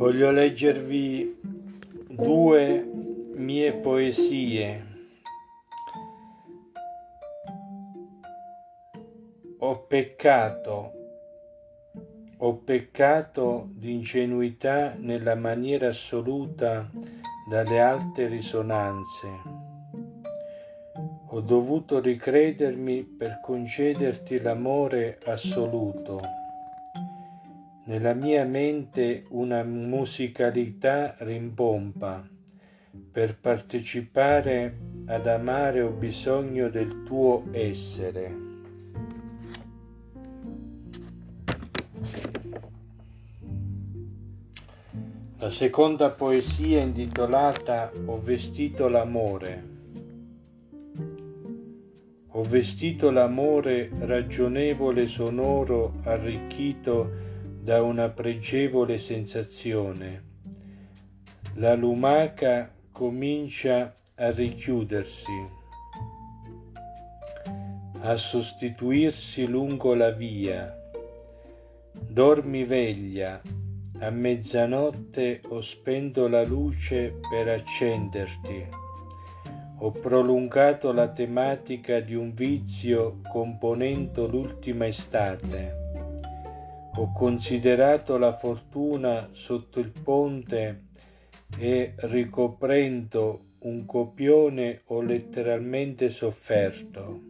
Voglio leggervi due mie poesie. Ho peccato, ho peccato di ingenuità nella maniera assoluta dalle alte risonanze. Ho dovuto ricredermi per concederti l'amore assoluto nella mia mente una musicalità rimpompa. Per partecipare ad amare ho bisogno del tuo essere. La seconda poesia intitolata Ho vestito l'amore. Ho vestito l'amore ragionevole, sonoro, arricchito da una pregevole sensazione. La lumaca comincia a richiudersi, a sostituirsi lungo la via. Dormi veglia, a mezzanotte ho spento la luce per accenderti. Ho prolungato la tematica di un vizio componendo l'ultima estate ho considerato la fortuna sotto il ponte e ricoprendo un copione ho letteralmente sofferto.